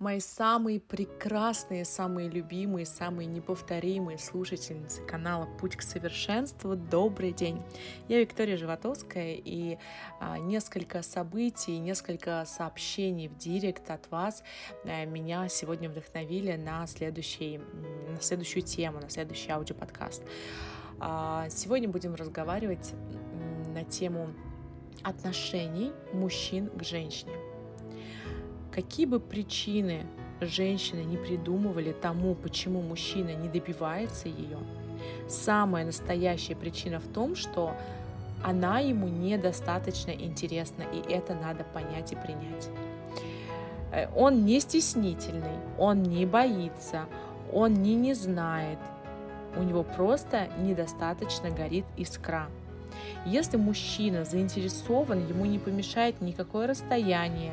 мои самые прекрасные, самые любимые, самые неповторимые слушательницы канала «Путь к совершенству», добрый день! Я Виктория Животовская, и а, несколько событий, несколько сообщений в директ от вас а, меня сегодня вдохновили на, следующий, на следующую тему, на следующий аудиоподкаст. А, сегодня будем разговаривать на тему отношений мужчин к женщине. Какие бы причины женщины не придумывали тому, почему мужчина не добивается ее, самая настоящая причина в том, что она ему недостаточно интересна, и это надо понять и принять. Э, он не стеснительный, он не боится, он не не знает, у него просто недостаточно горит искра. Если мужчина заинтересован, ему не помешает никакое расстояние,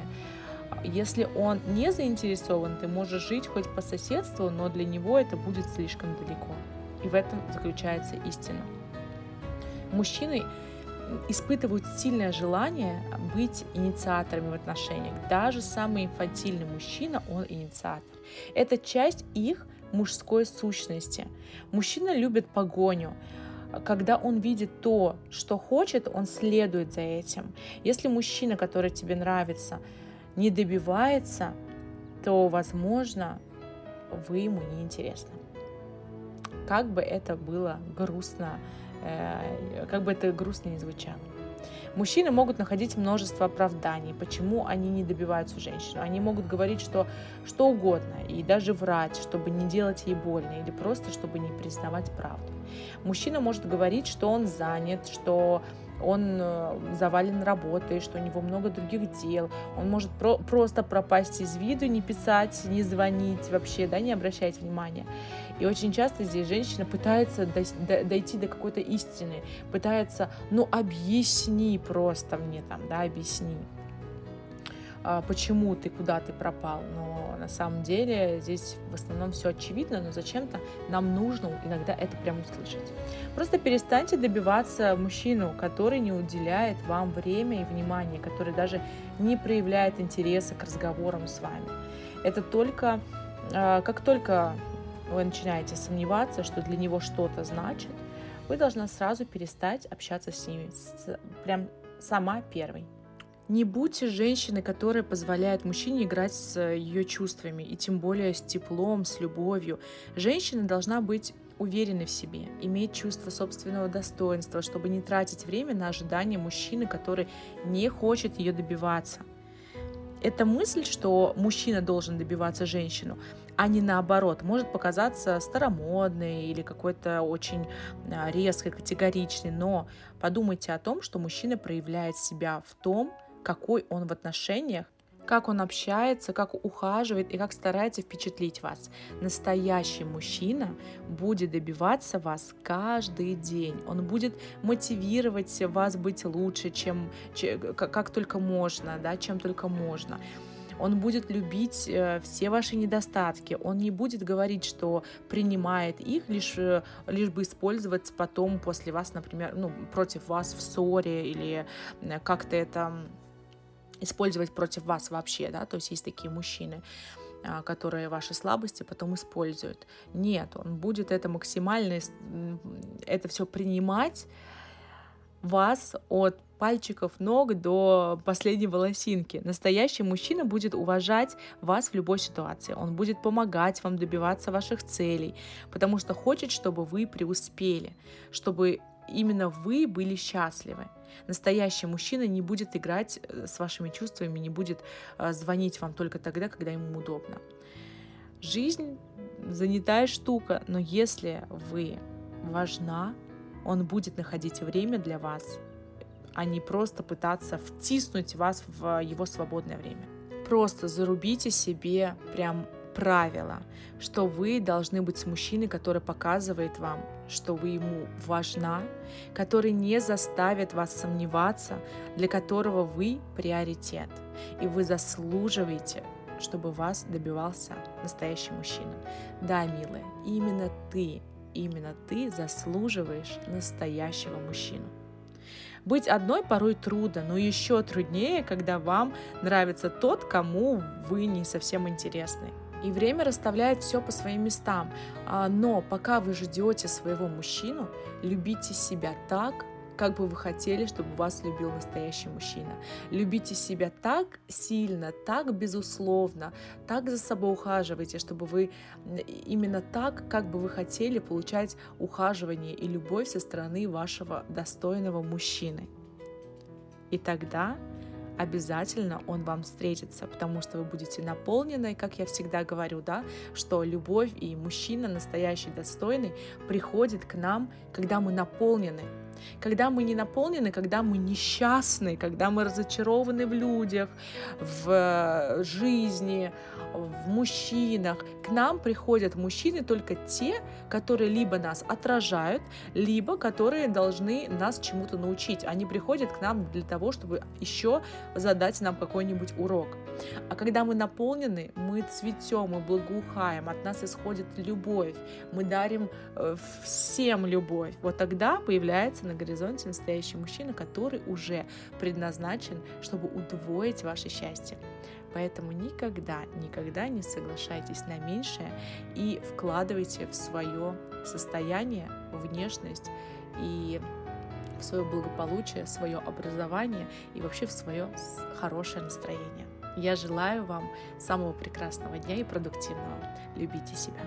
если он не заинтересован, ты можешь жить хоть по соседству, но для него это будет слишком далеко. И в этом заключается истина. Мужчины испытывают сильное желание быть инициаторами в отношениях. Даже самый инфантильный мужчина, он инициатор. Это часть их мужской сущности. Мужчина любит погоню. Когда он видит то, что хочет, он следует за этим. Если мужчина, который тебе нравится, не добивается, то, возможно, вы ему не интересны. Как бы это было грустно, э, как бы это грустно не звучало. Мужчины могут находить множество оправданий, почему они не добиваются женщину. Они могут говорить что, что угодно и даже врать, чтобы не делать ей больно или просто чтобы не признавать правду. Мужчина может говорить, что он занят, что он э, завален работой, что у него много других дел, он может про просто пропасть из виду, не писать, не звонить вообще, да, не обращать внимания. И очень часто здесь женщина пытается дойти до какой-то истины, пытается, ну, объясни просто мне там, да, объясни. А, почему ты, куда ты пропал. Но на самом деле здесь в основном все очевидно, но зачем-то нам нужно иногда это прям услышать. Просто перестаньте добиваться мужчину, который не уделяет вам время и внимание, который даже не проявляет интереса к разговорам с вами. Это только, а, как только вы начинаете сомневаться, что для него что-то значит, вы должны сразу перестать общаться с ними, прям сама первой. Не будьте женщиной, которая позволяет мужчине играть с ее чувствами, и тем более с теплом, с любовью. Женщина должна быть уверенной в себе, иметь чувство собственного достоинства, чтобы не тратить время на ожидание мужчины, который не хочет ее добиваться. Эта мысль, что мужчина должен добиваться женщину, а не наоборот, может показаться старомодной или какой-то очень а, резкой, категоричной, но подумайте о том, что мужчина проявляет себя в том, какой он в отношениях, как он общается, как ухаживает и как старается впечатлить вас. Настоящий мужчина будет добиваться вас каждый день. Он будет мотивировать вас быть лучше, чем, чем как только можно, да, чем только можно он будет любить э, все ваши недостатки, он не будет говорить, что принимает их лишь, э, лишь бы использовать потом после вас, например, ну, против вас в ссоре или э, как-то это использовать против вас вообще, да, то есть есть такие мужчины, а, которые ваши слабости потом используют. Нет, он будет это максимально, это все принимать, вас от пальчиков ног до последней волосинки. Настоящий мужчина будет уважать вас в любой ситуации. Он будет помогать вам добиваться ваших целей, потому что хочет, чтобы вы преуспели, чтобы именно вы были счастливы. Настоящий мужчина не будет играть э, с вашими чувствами, не будет э, звонить вам только тогда, когда ему удобно. Жизнь занятая штука, но если вы важна, он будет находить время для вас, а не просто пытаться втиснуть вас в его свободное время. Просто зарубите себе прям правило, что вы должны быть с мужчиной, который показывает вам, что вы ему важна, который не заставит вас сомневаться, для которого вы приоритет. И вы заслуживаете, чтобы вас добивался настоящий мужчина. Да, милая, именно ты, именно ты заслуживаешь настоящего мужчину. Быть одной порой трудно, но еще труднее, когда вам нравится тот, кому вы не совсем интересны. И время расставляет все по своим местам. А, но пока вы ждете своего мужчину, любите себя так, как бы вы хотели, чтобы вас любил настоящий мужчина. Любите себя так сильно, так безусловно, так за собой ухаживайте, чтобы вы именно так, как бы вы хотели получать ухаживание и любовь со стороны вашего достойного мужчины. И тогда обязательно он вам встретится, потому что вы будете наполнены, как я всегда говорю, да, что любовь и мужчина настоящий, достойный приходит к нам, когда мы наполнены, когда мы не наполнены, когда мы несчастны, когда мы разочарованы в людях, в э, жизни, в мужчинах. К нам приходят мужчины только те, которые либо нас отражают, либо которые должны нас чему-то научить. Они приходят к нам для того, чтобы еще задать нам какой-нибудь урок. А когда мы наполнены, мы цветем, мы благоухаем, от нас исходит любовь, мы дарим э, всем любовь. Вот тогда появляется на горизонте настоящий мужчина, который уже предназначен, чтобы удвоить ваше счастье. Поэтому никогда, никогда не соглашайтесь на меньшее и вкладывайте в свое состояние, внешность и в свое благополучие, в свое образование и вообще в свое хорошее настроение. Я желаю вам самого прекрасного дня и продуктивного. Любите себя.